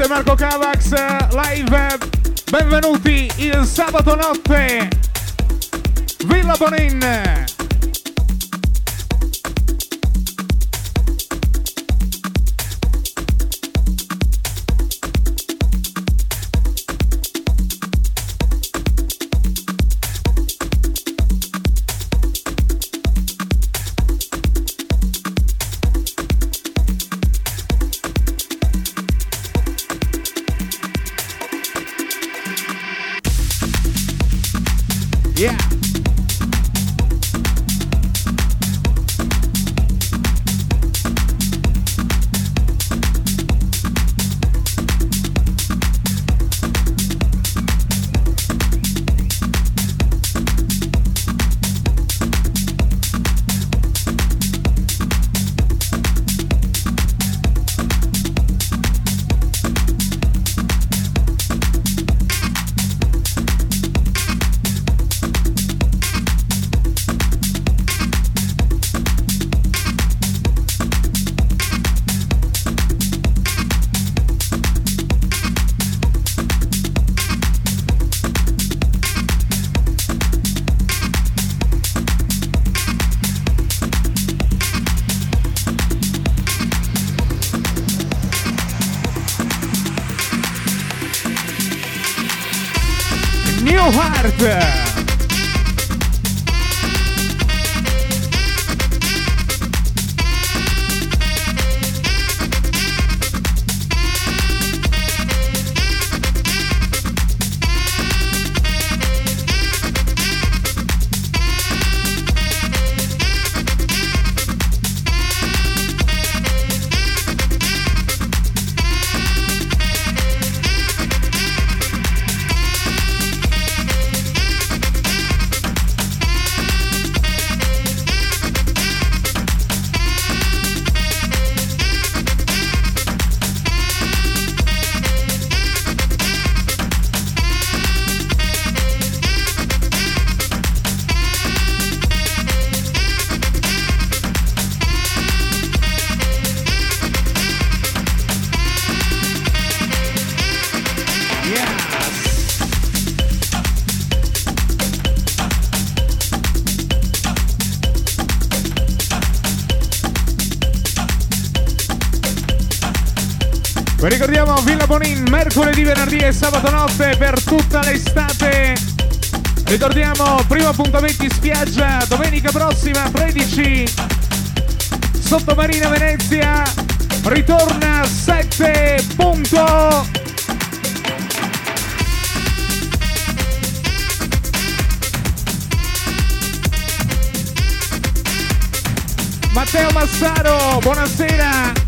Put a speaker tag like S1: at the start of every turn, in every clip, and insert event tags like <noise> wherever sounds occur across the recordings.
S1: Questo è Marco Cavax live. Benvenuti il sabato notte. Villa Bonin. Mercoledì, venerdì e sabato notte per tutta l'estate. Ricordiamo, primo appuntamento in spiaggia, domenica prossima 13, Sottomarina Venezia, ritorna 7 punto. Matteo Massaro, buonasera.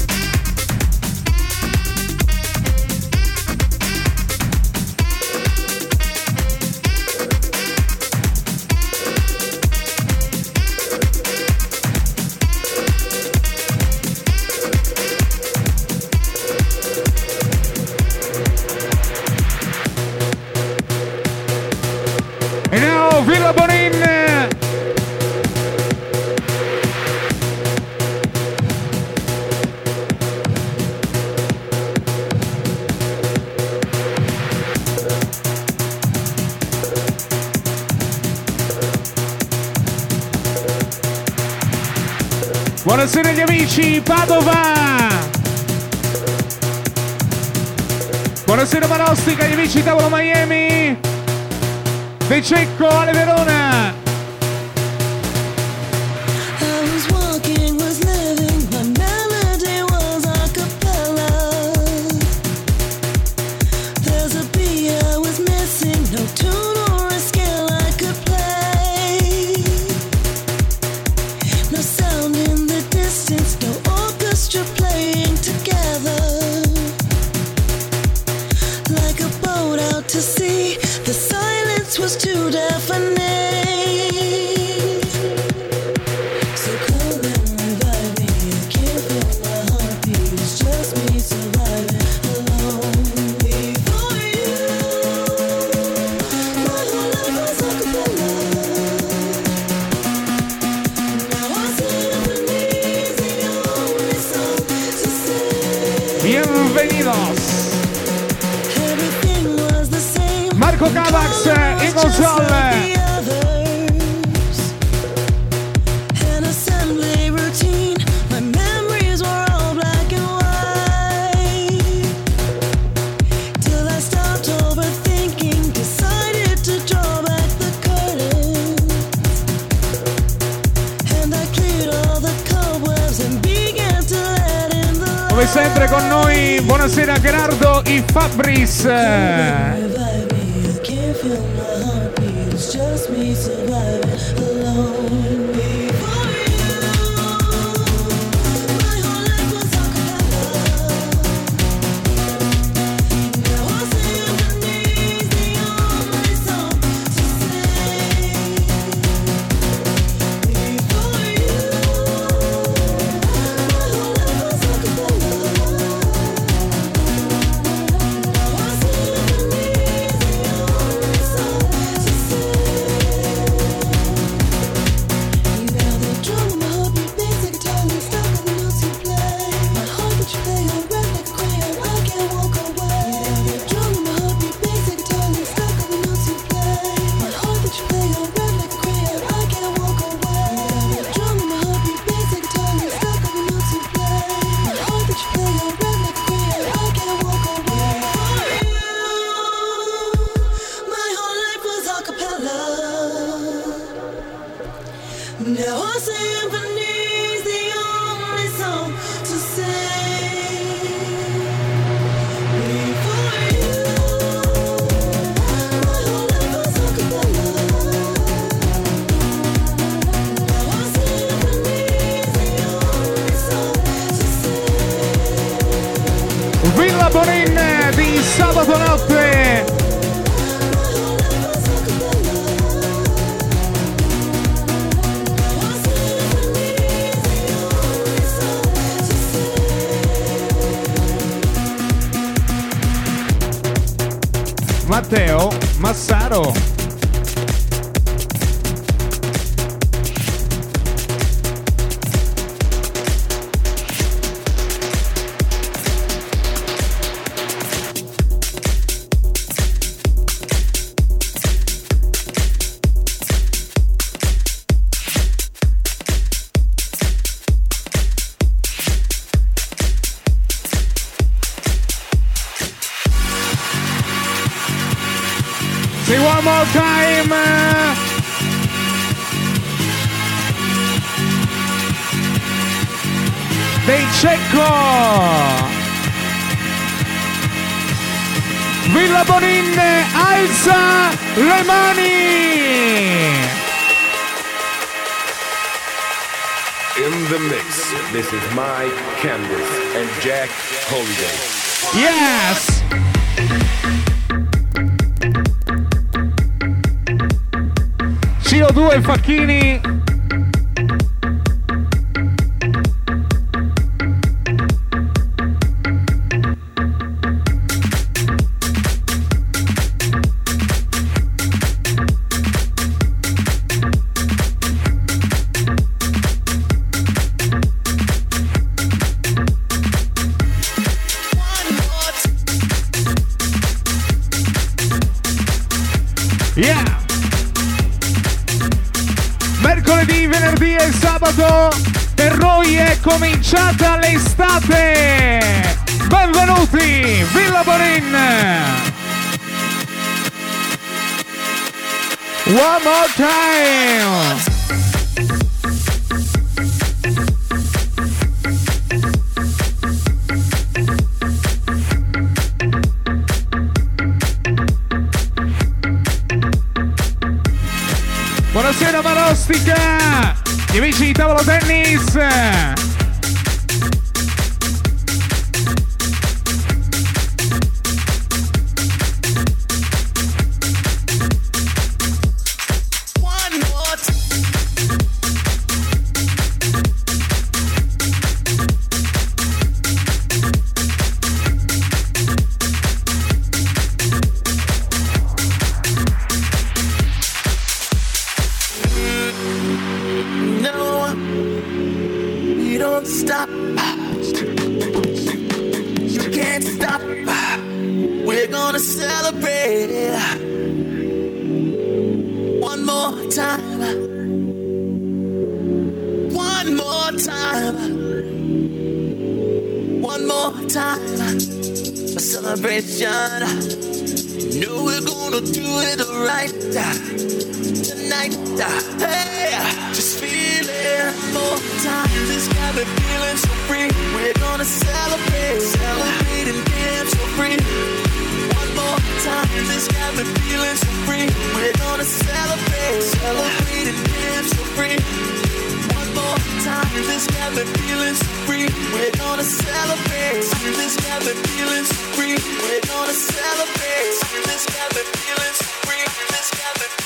S1: Agli amici, Padova! Buonasera Manostica, gli amici Tavolo Miami! De Cecco, Ale Verona! bienvenidos.
S2: Marco Cavax eh, y González. sempre con noi. Buonasera
S1: Gerardo e Fabris. Marco! Villa Bonin alza le mani! In the mix,
S3: this is Mike Candice and Jack Holiday.
S1: Yes! CO2 e Facchini cominciata l'estate! Benvenuti, Villa Bonin! One more time! Buonasera Marostica! Gli amici di Tavolo Tennis!
S4: celebrate it one more time. One more time. One more time. A celebration. Know we're gonna do it right tonight. Hey, just feel it One more time. This got me feeling so free. We're gonna celebrate, celebrate and dance so free more time, It's got me feeling so free. We're gonna celebrate, celebrate and live so free. One more time. It's got me feeling so free. We're gonna celebrate. It's got me feeling so free. We're gonna celebrate. It's got me feeling so free. It's got me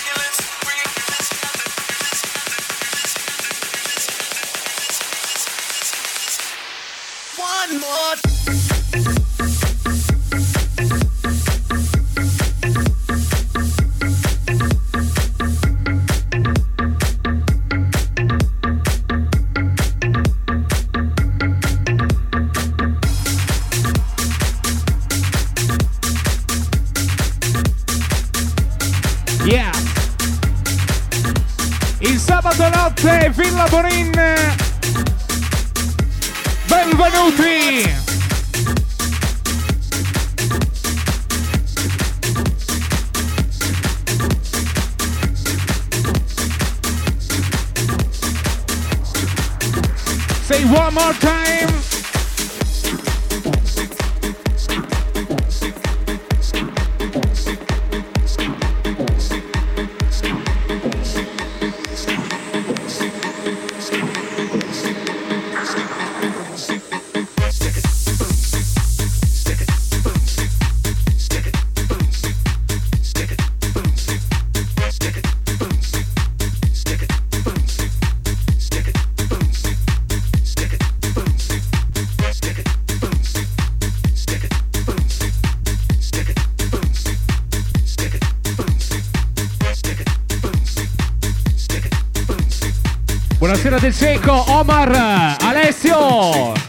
S5: del secco Omar, Alessio.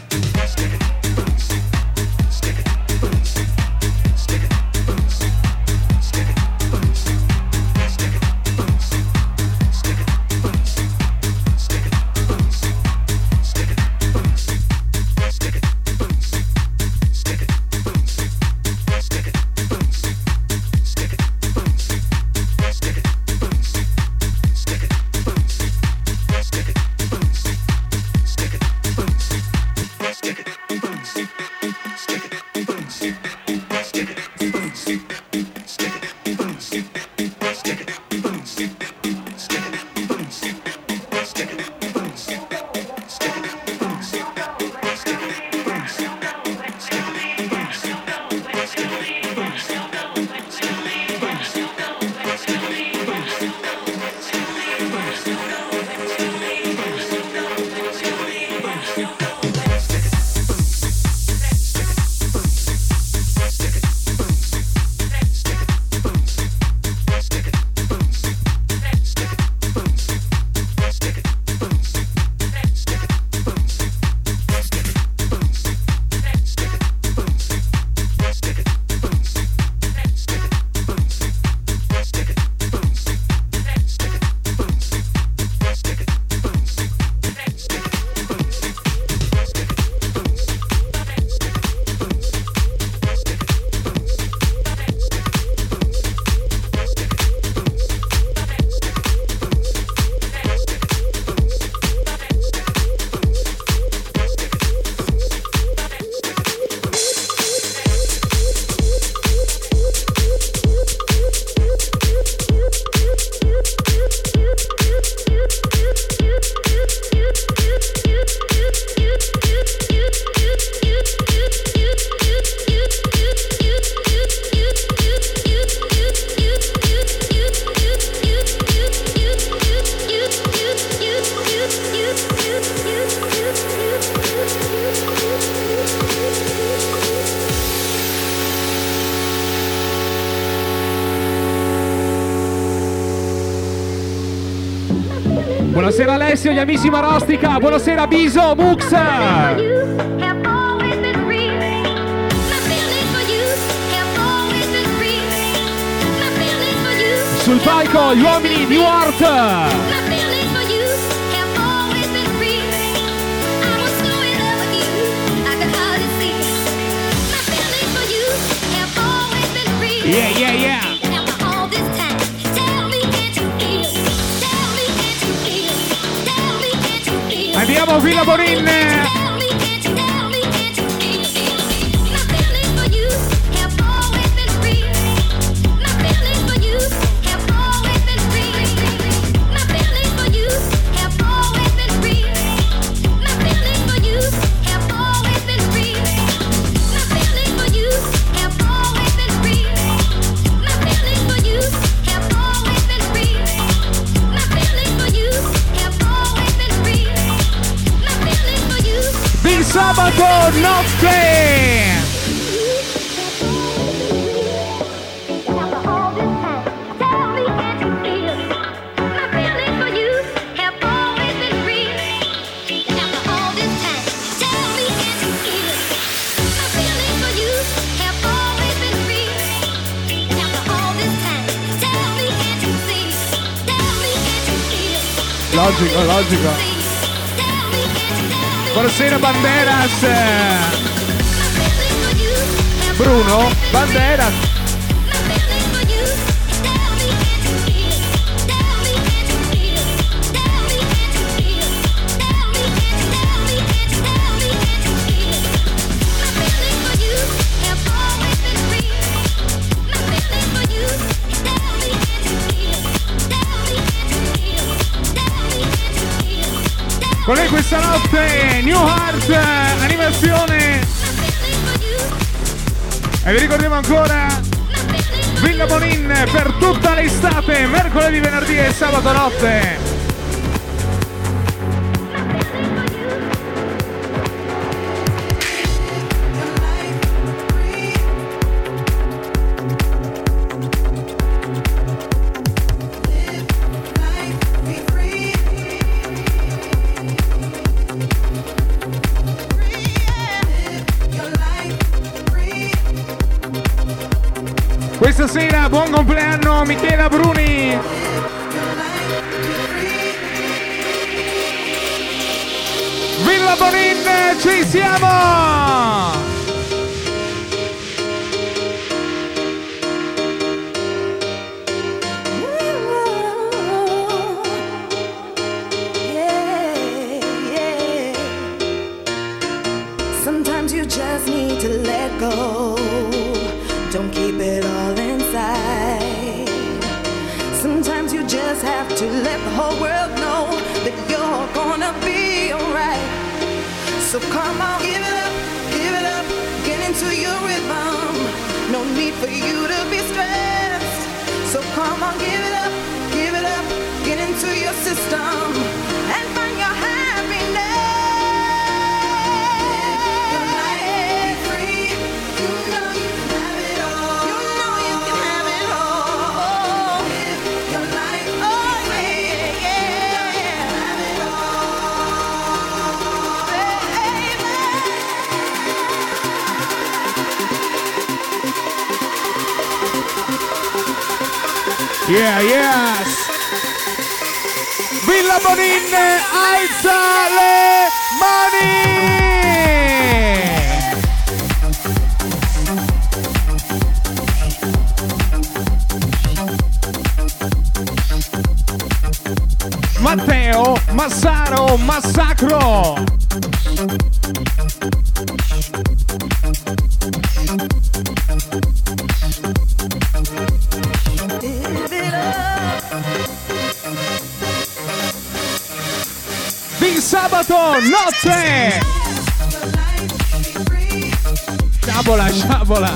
S5: gli amici Marostica, buonasera Biso, Mux!
S6: Sul
S5: palco gli uomini New Art!
S6: Yeah,
S1: yeah, yeah. Andiamo Villa Borin. Sabato notte! Logico, logico. Buonasera Banderas.
S6: Bruno
S1: Banderas. Con lei questa notte New Heart animazione. E vi ricordiamo ancora Villa Bonin per tutta l'estate, mercoledì, venerdì e sabato notte. Stasera, buon compleanno Michela Bruni! Villa Bonin, ci siamo!
S7: So come on, give it up, give it up, get into your rhythm. No need for you to be stressed. So come on, give it
S1: Yeah, yes. Villa Bonin, alza le mani! Matteo Massaro Massacro notte! Sciabola, sciabola!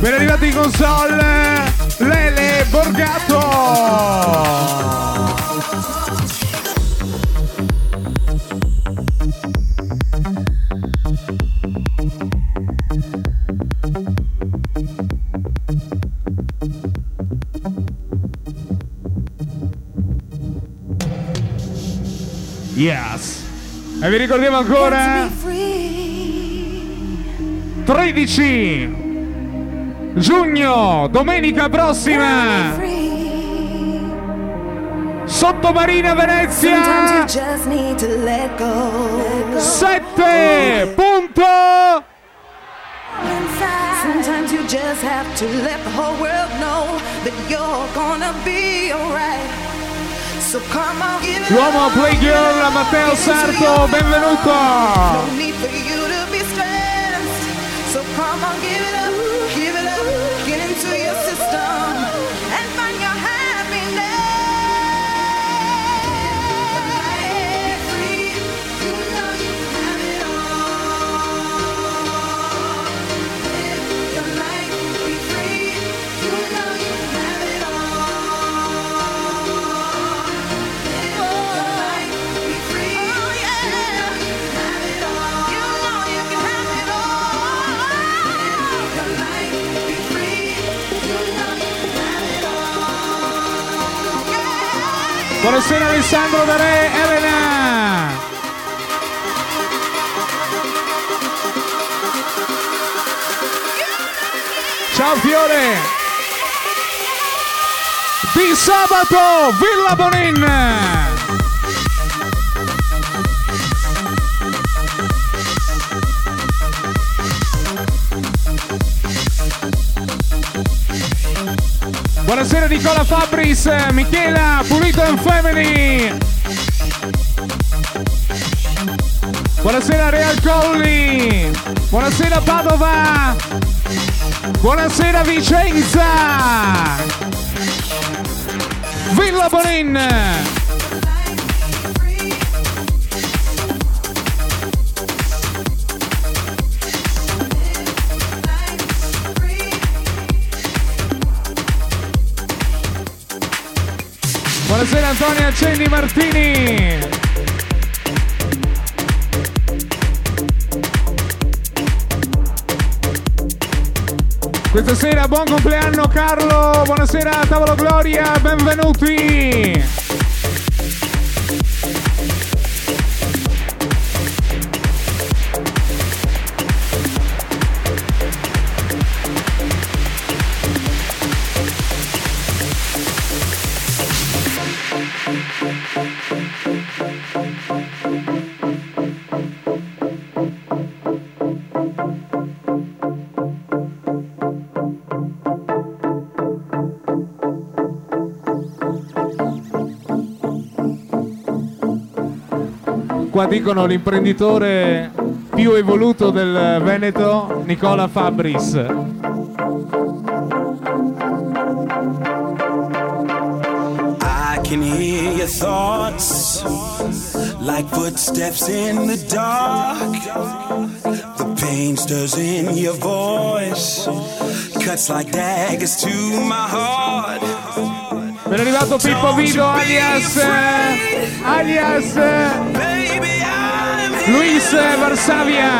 S1: Ben arrivati in console Lele Borgato Yes. E vi ricordiamo ancora 13 giugno, domenica prossima. Sottomarina Venezia.
S7: 7
S1: punto.
S7: Sometimes you just have to let the whole world know that you're gonna be alright. L'uomo. Playgirl Matteo Sarto, benvenuto!
S1: Buonasera Alessandro da Re, Elena! Ciao Fiore! Di sabato, Villa Bonin! Buonasera Nicola Fabris, Michela, Pulito and Family! Buonasera Real Colli! Buonasera Padova! Buonasera Vicenza! Villa Bonin! Antonia Accendi Martini! Questa sera buon compleanno Carlo, buonasera Tavolo Gloria, benvenuti! Qua dicono l'imprenditore più evoluto del Veneto, Nicola Fabris.
S8: I can hear your thoughts like footsteps in the dark. The pain stirs in your voice, cuts like daggers to my heart.
S1: Ben arrivato Pippo Vido alias alias.
S8: Luis Varsavia.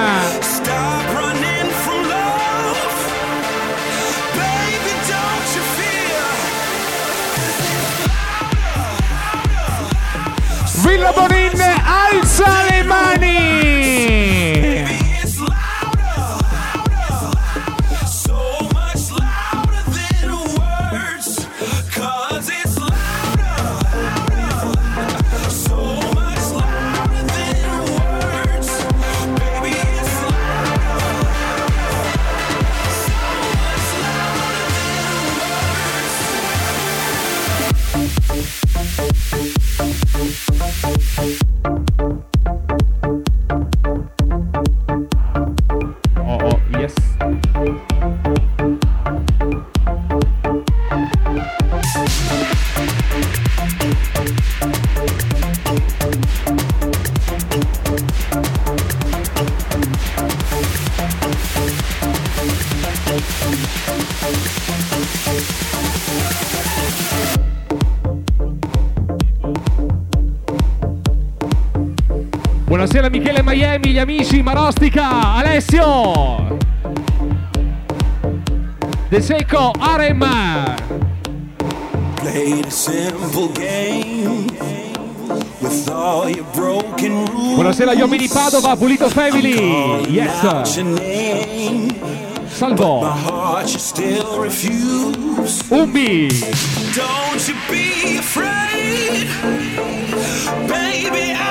S8: Villa Bonin alza le mani.
S5: Michele Miami, gli amici Marostica, Alessio. De Secco, Arem.
S8: Buonasera gli uomini
S5: Padova, Pulito Family. Yes. Salvo. Umbi.
S8: Don't you be afraid, baby. I'm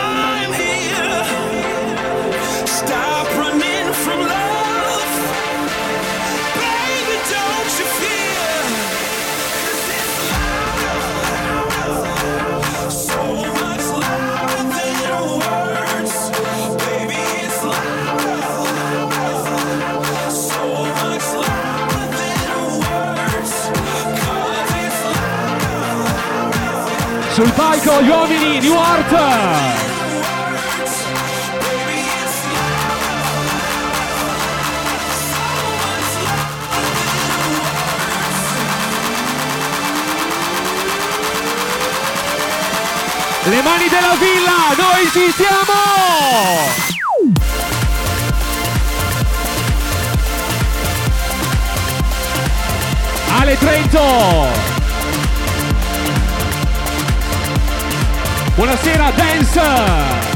S5: Sul palco gli uomini New Art. Le mani della villa, noi ci siamo! Ale Trento! Buonasera Dance!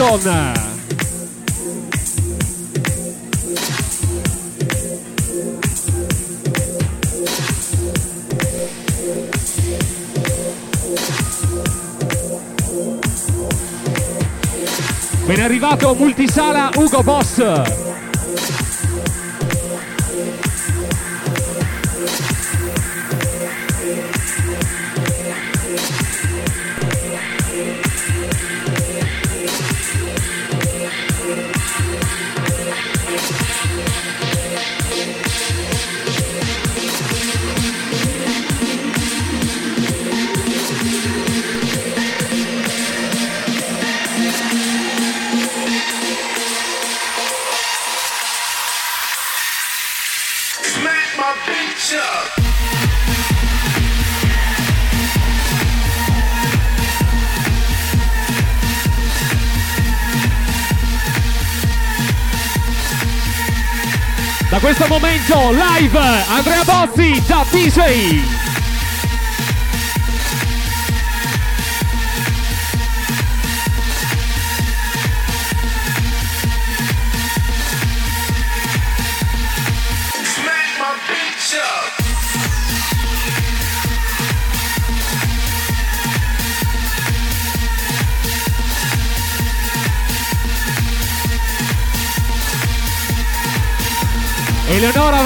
S5: Ellison! Ben arrivato multisala Ugo Boss! Live Andrea Bozzi da DJ!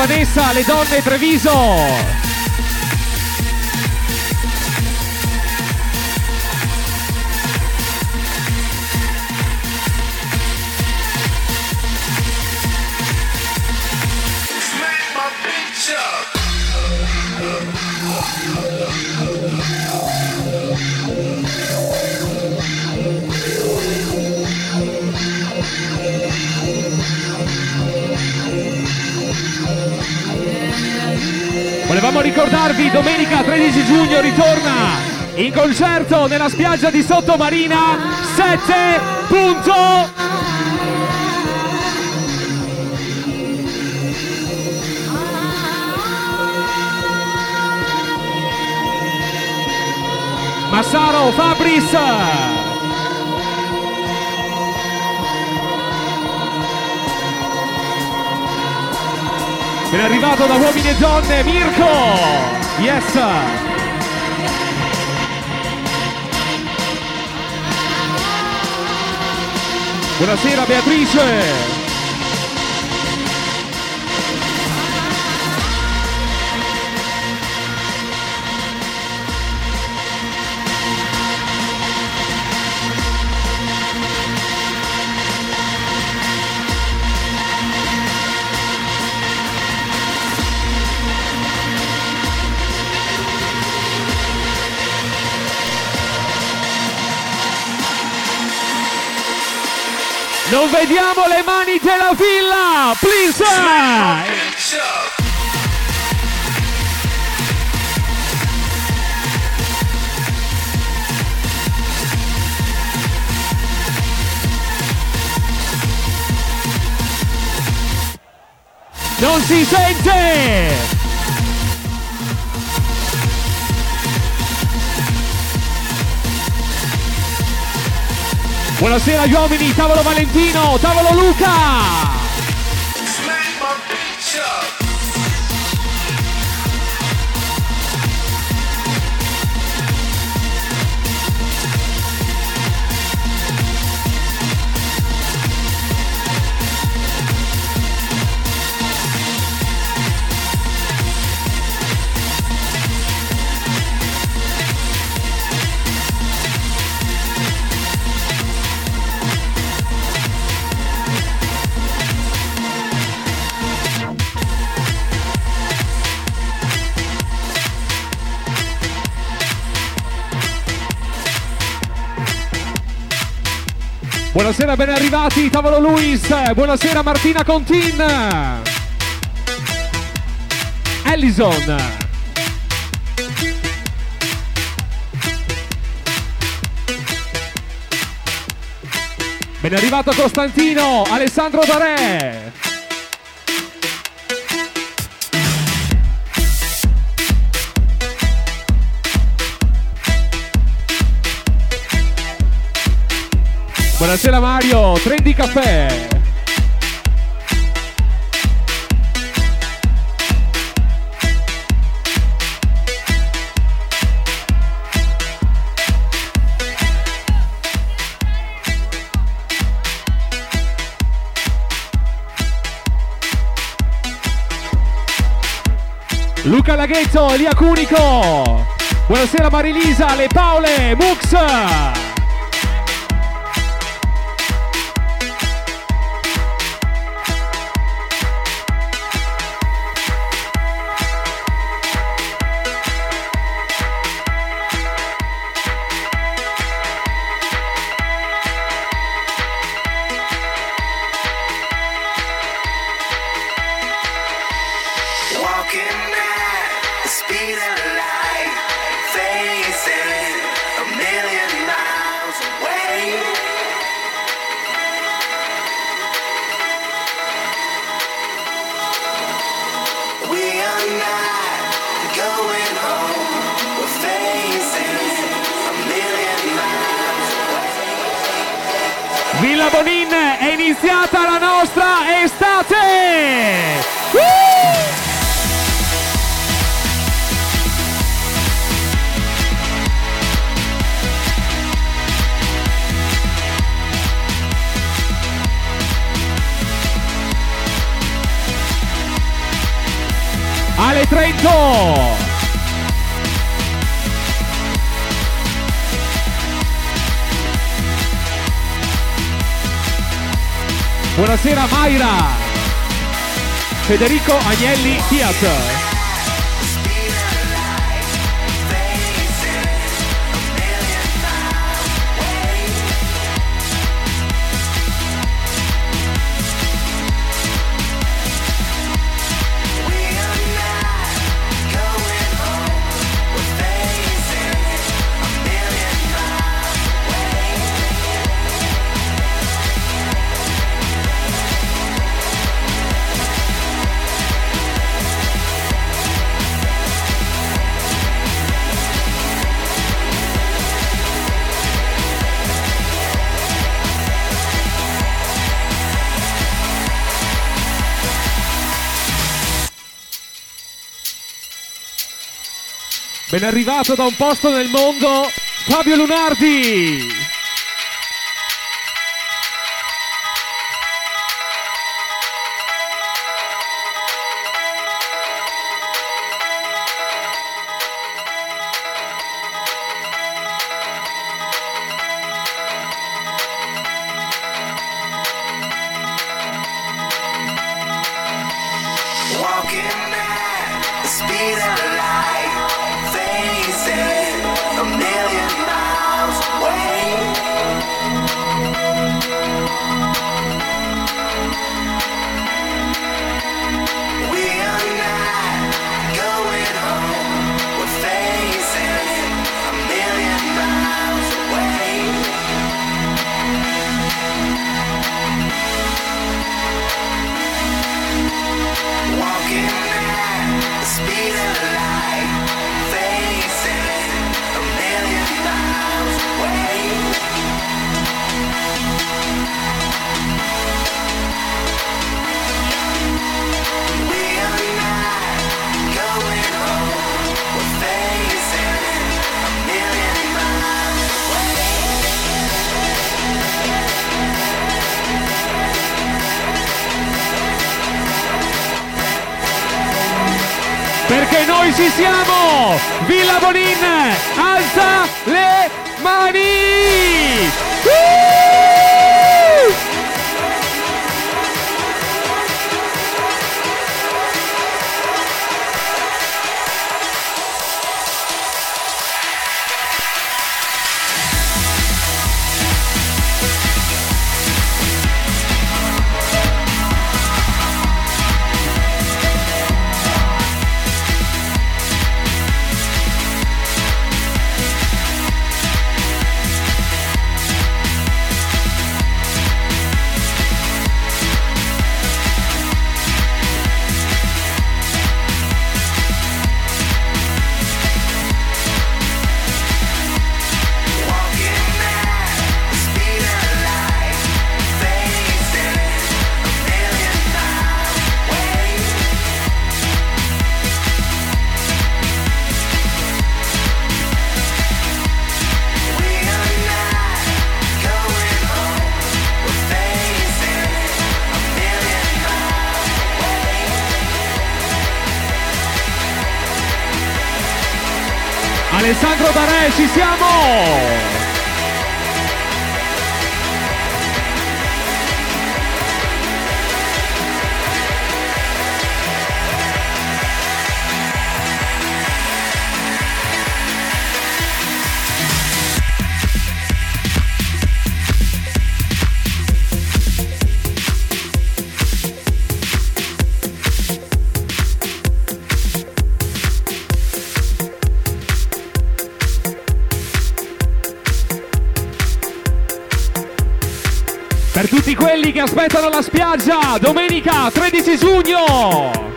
S5: Vanessa, le donne Treviso! In concerto nella spiaggia di Sottomarina 7 punto. Massaro Fabris. Ben arrivato da uomini e donne Mirko. Yes Buonasera Beatrice Non vediamo le mani della villa! Please! Non si sente! Buonasera gli uomini, tavolo Valentino, tavolo Luca! Buonasera, ben arrivati, tavolo Luis, buonasera Martina Contin! Ellison! Ben arrivato Costantino, Alessandro Darè! Buonasera Mario, Trendy Caffè. Luca Laghetto, Elia Cunico. Buonasera Marilisa, Le Paole, Mux. Federico Agnelli Fiat. Ben arrivato da un posto nel mondo, Fabio Lunardi! ci siamo! aspettano la spiaggia domenica 13 giugno.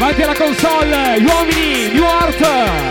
S5: davanti alla console, gli uomini, New Art.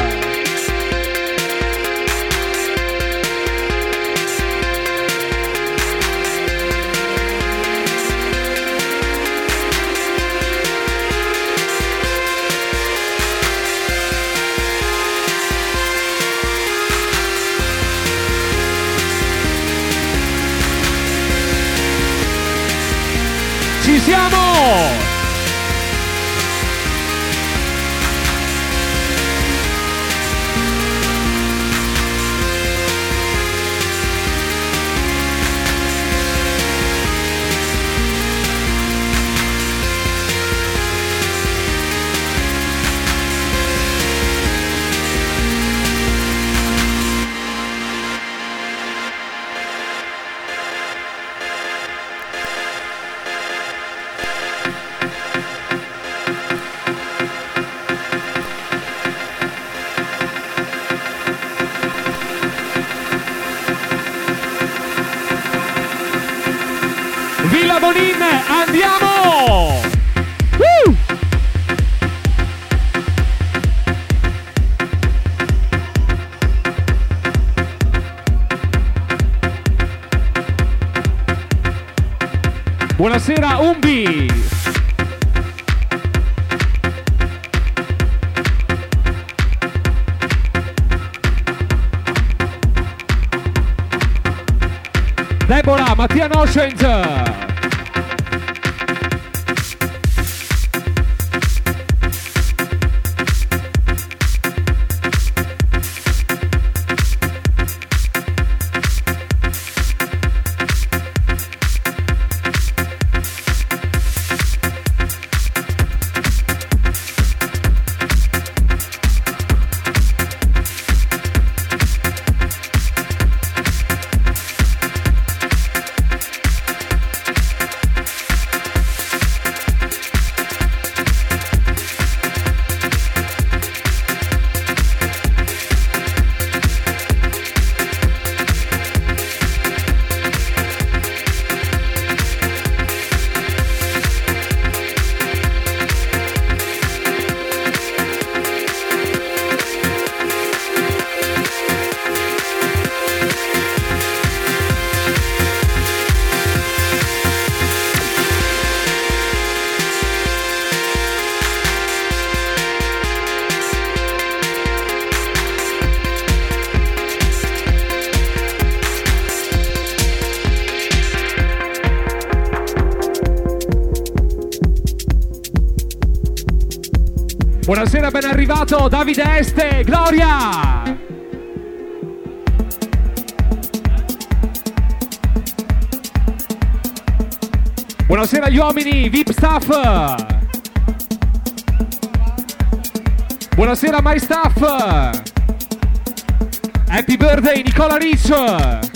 S5: Davide Este, Gloria! Buonasera agli uomini, VIP staff! Buonasera my staff! Happy birthday Nicola Rich!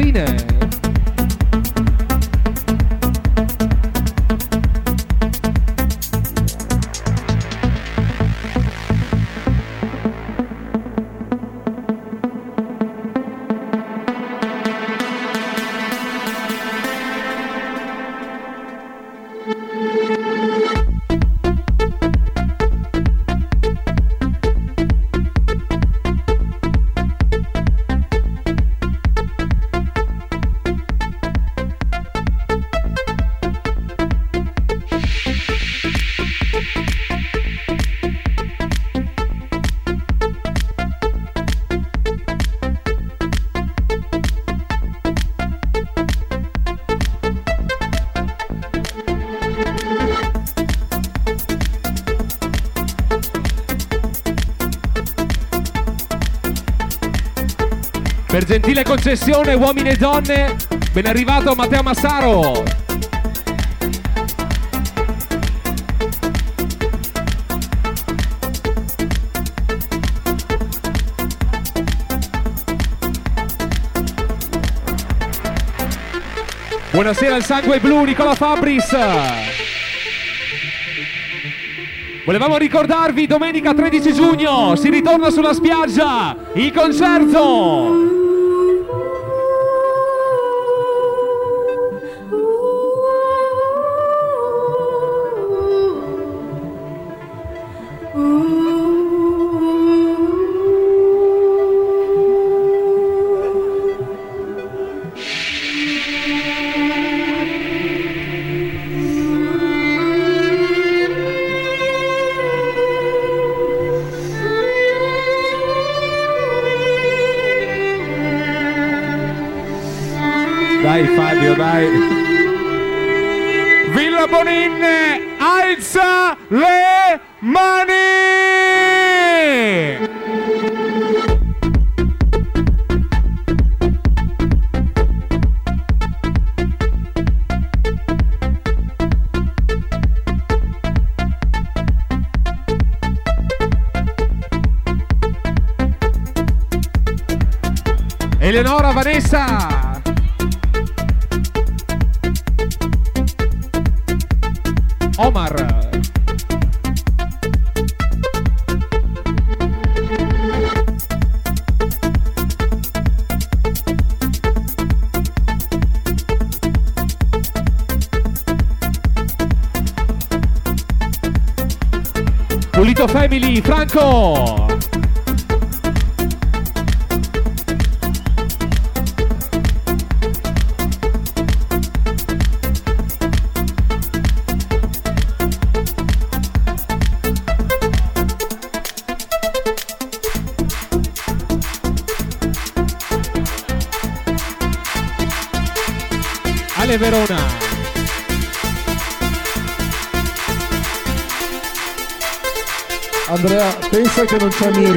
S5: Buonasera concessione, uomini e donne, ben arrivato Matteo Massaro. Buonasera al sangue blu Nicola Fabris. Volevamo ricordarvi domenica 13 giugno si ritorna sulla spiaggia il concerto. Ooh.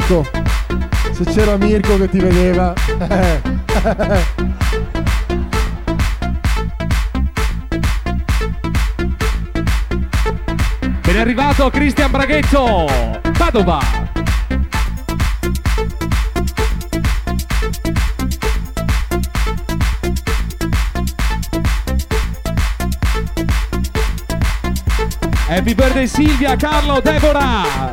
S9: Mirko. Se c'era Mirko che ti vedeva. <laughs>
S5: Ben arrivato Cristian Braghetto. Padova. Happy birthday Silvia, Carlo, Deborah.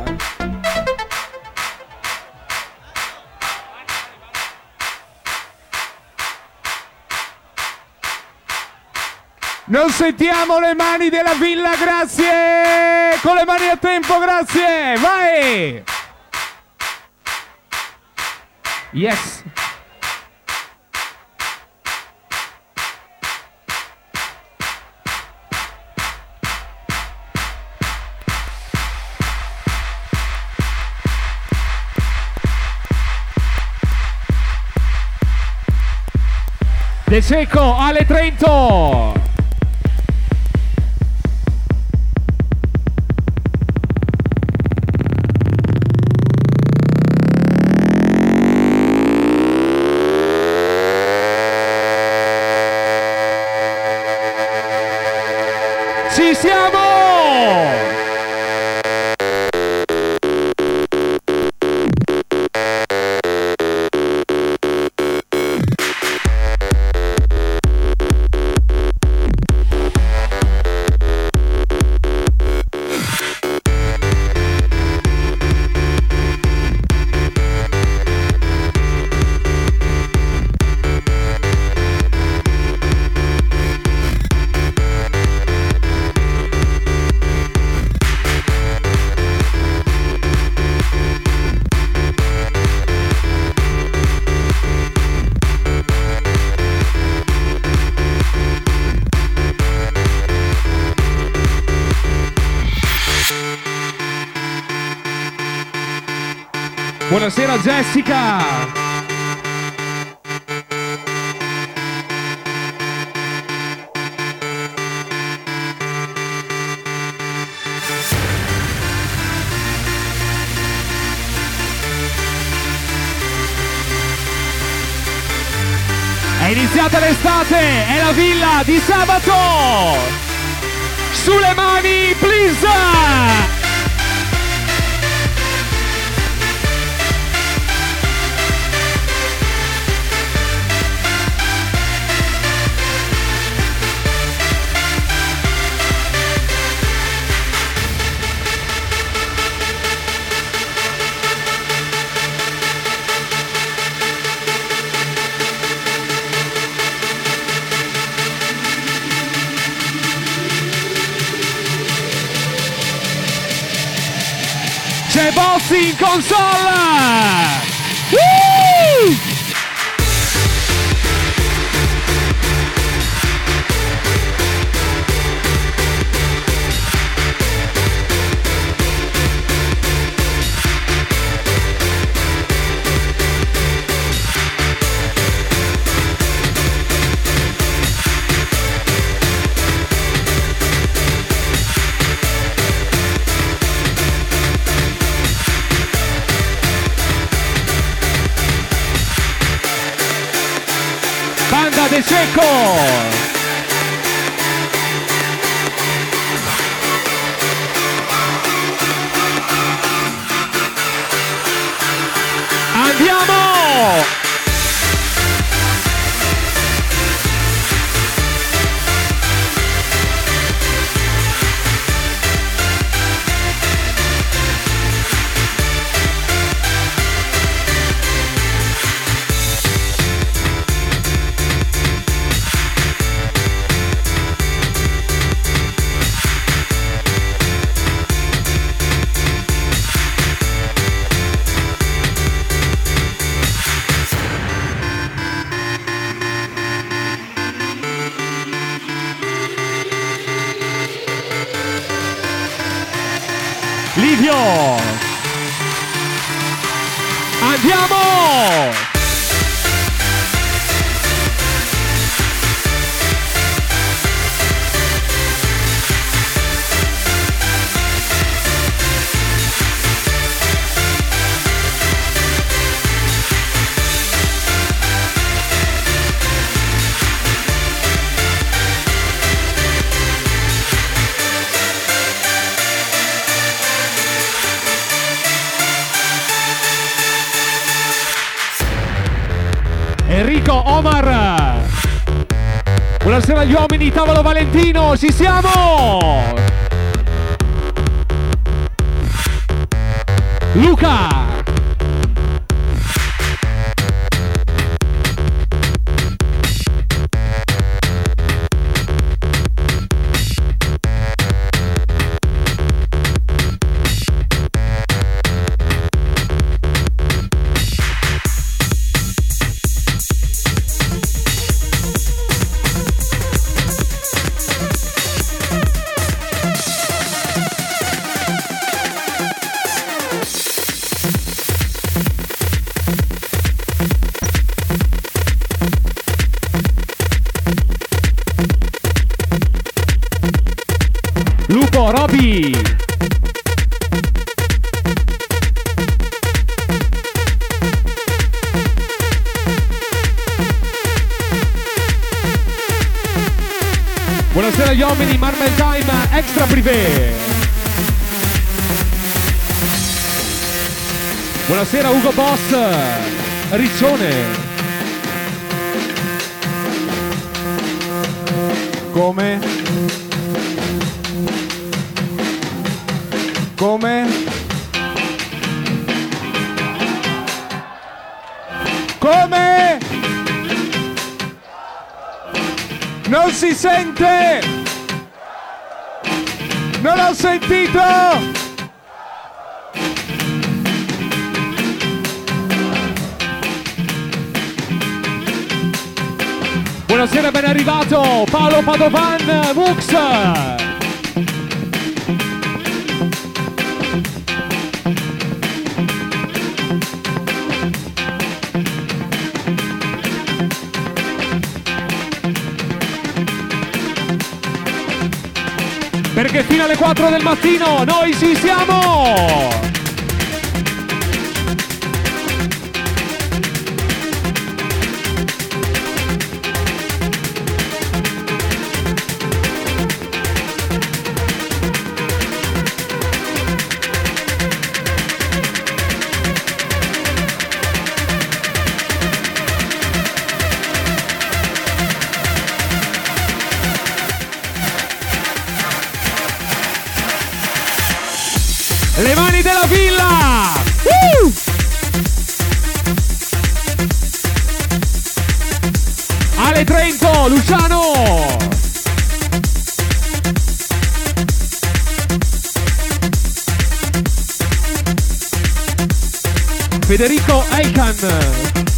S1: Non sentiamo le mani della villa, grazie! Con le mani a tempo, grazie! Vai!
S5: Yes! De Secco, Ale Trento! Buonasera Jessica! È iniziata l'estate, è la villa di sabato! Sulle mani, please! C'è Bossi in console! Woo! Valentino, ci siamo! Riccione.
S1: Come? Come? Come? Non si sente!
S5: Paolo Padovan, Mux. Perché fino alle 4 del mattino noi ci siamo! Federico Eikan.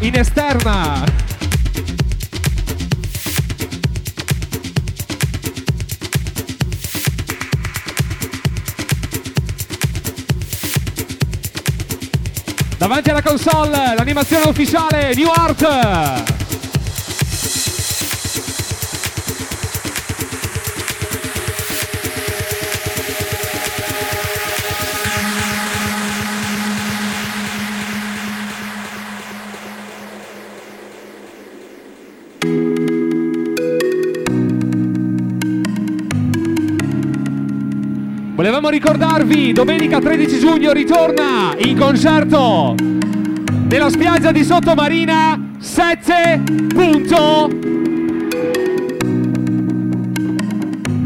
S5: In esterna. Davanti alla console, l'animazione ufficiale, New Art. Ricordarvi, domenica 13 giugno ritorna in concerto nella spiaggia di Sottomarina 7. Punto.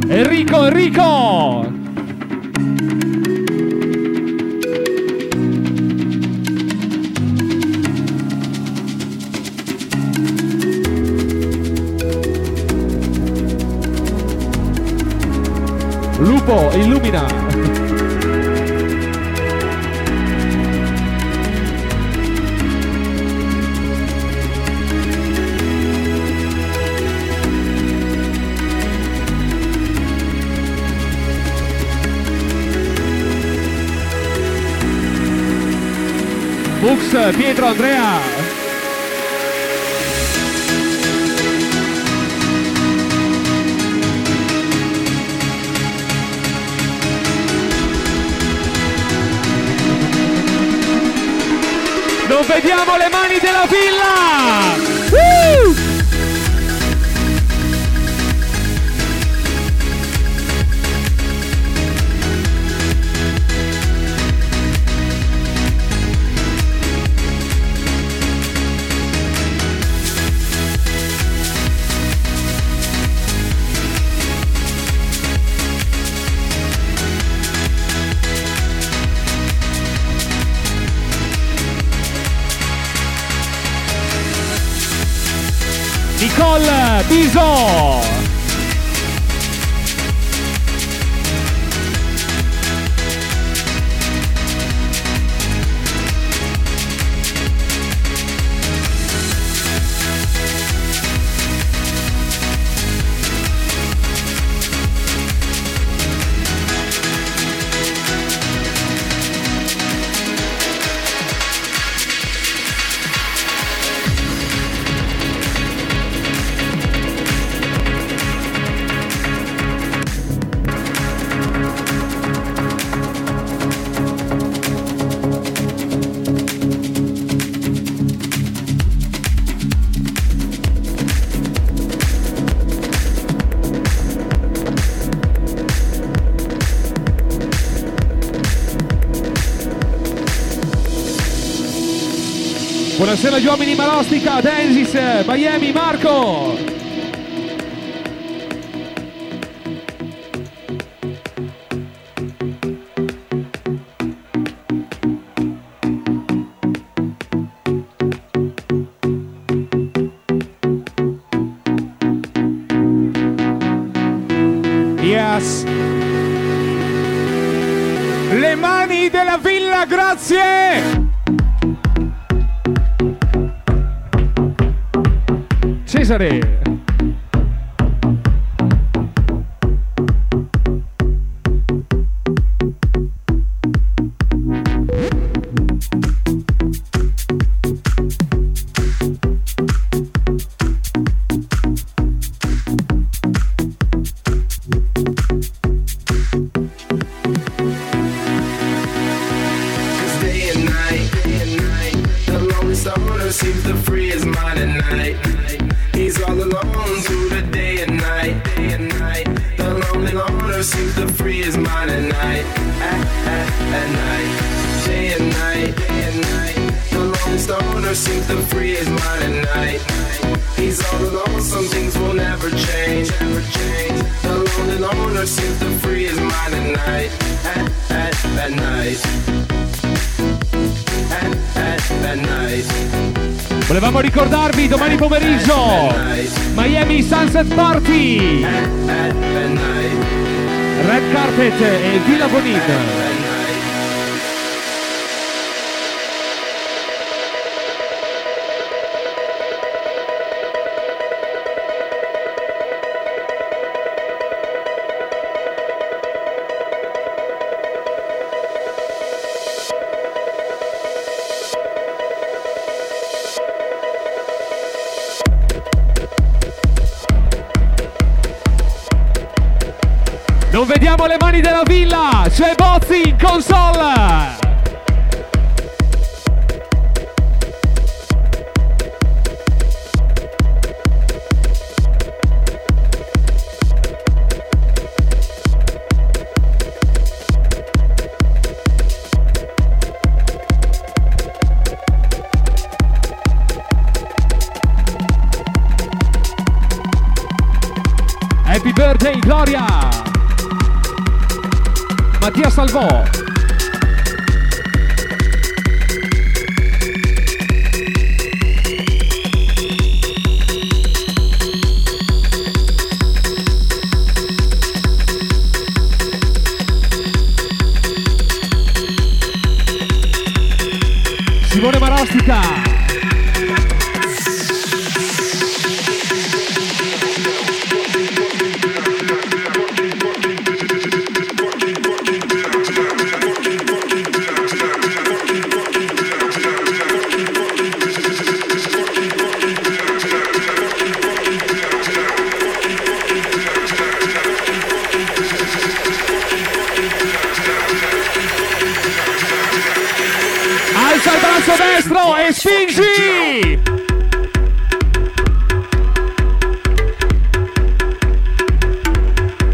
S5: Enrico, Enrico! Lupo, illumina! Bux, Pietro, Andrea! Non vediamo le mani della villa! Woo! Nicole Biso! Marostica, Densis, Miami, Marco.
S10: Stoner seems to free his mind at night. He's all alone through the day and night, day and night. The lonely loner seems to free his mind at night, at, at, at night. Day and night, day and night. The lonely stoner seems to free his mind at night. He's all alone, some things will never change, never change. The lonely loner seems to free his mind at night, at, at, at night. At, at, at night.
S5: Volevamo ricordarvi domani pomeriggio Miami Sunset Party. Red Carpet e Villa Bonin. Bozzi in braccio destro e spingi!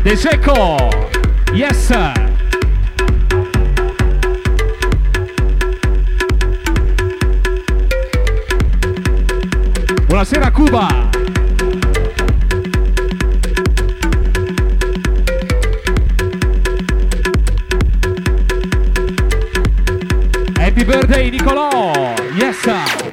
S5: De Secco! Yes! Buonasera Cuba! Birthday Nicolò! Yes! Andiamo!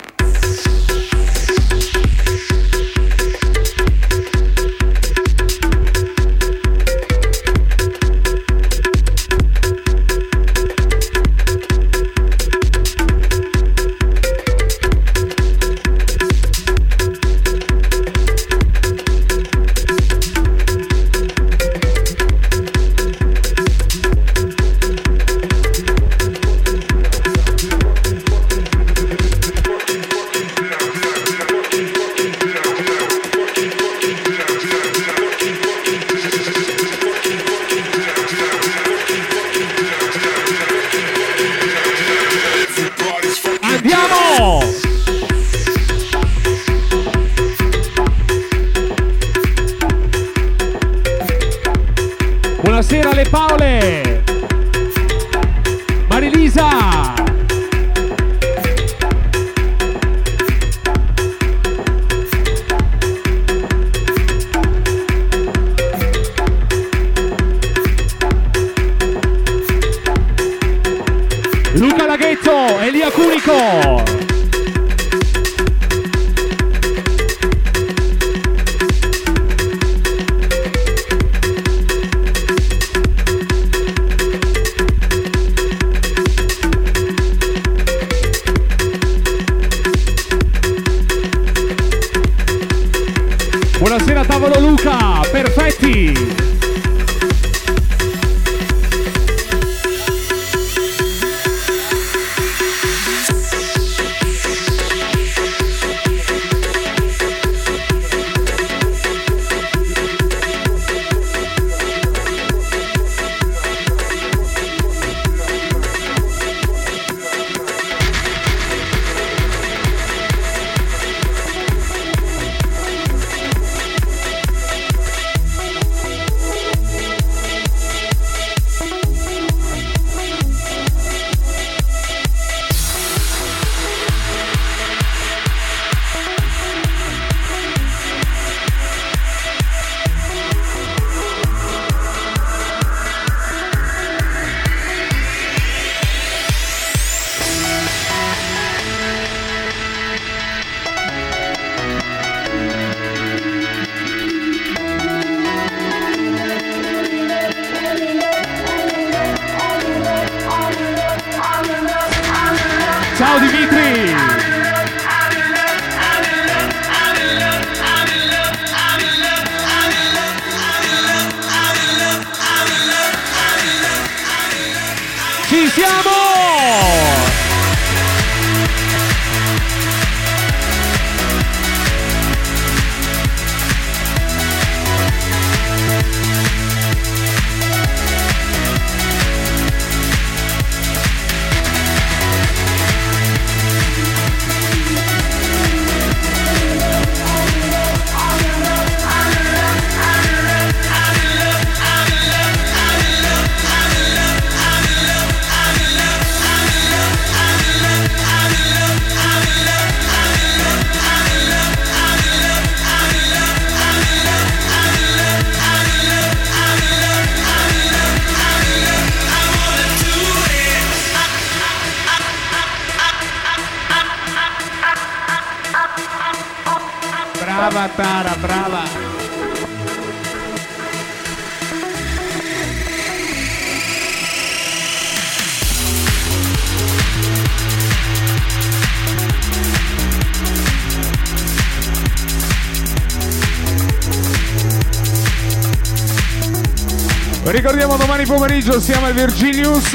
S1: pomeriggio siamo al Virgilius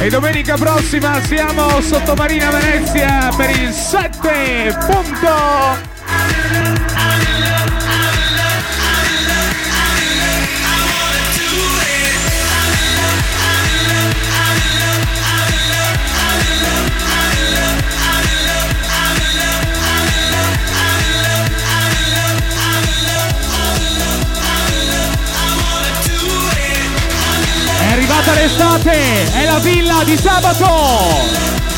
S1: e domenica prossima siamo sottomarina Venezia per il 7 punto.
S5: È la villa di sabato!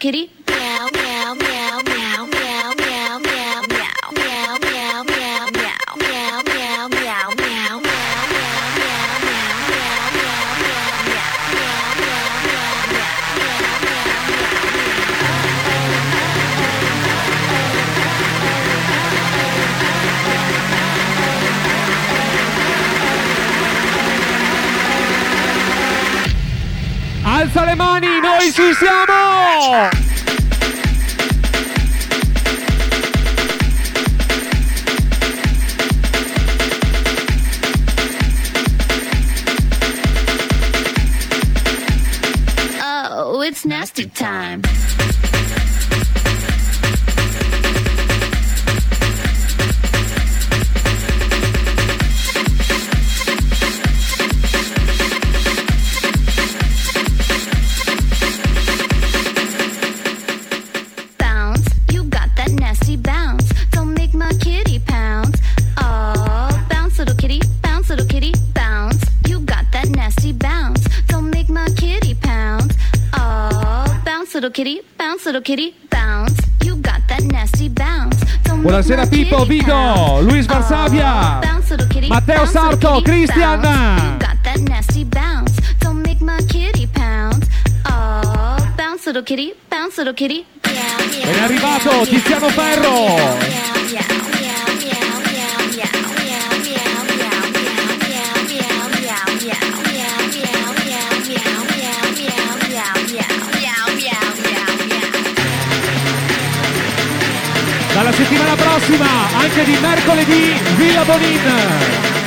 S6: Kitty? Buonasera Pippo, Vito,
S5: Luis Varsavia,
S6: Matteo Sarto, Cristian. Kitty, bounce, little kitty, yeah, yeah. È arrivato Tiziano Ferro.
S5: settimana prossima, anche di mercoledì, Villa Bonin.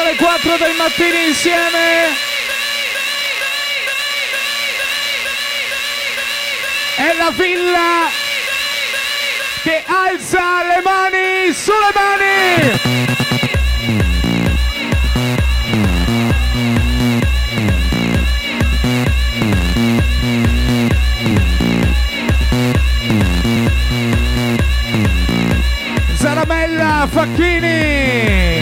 S1: fino alle 4 del mattino insieme. È la villa che alza le mani sulle mani. Zaramella Facchini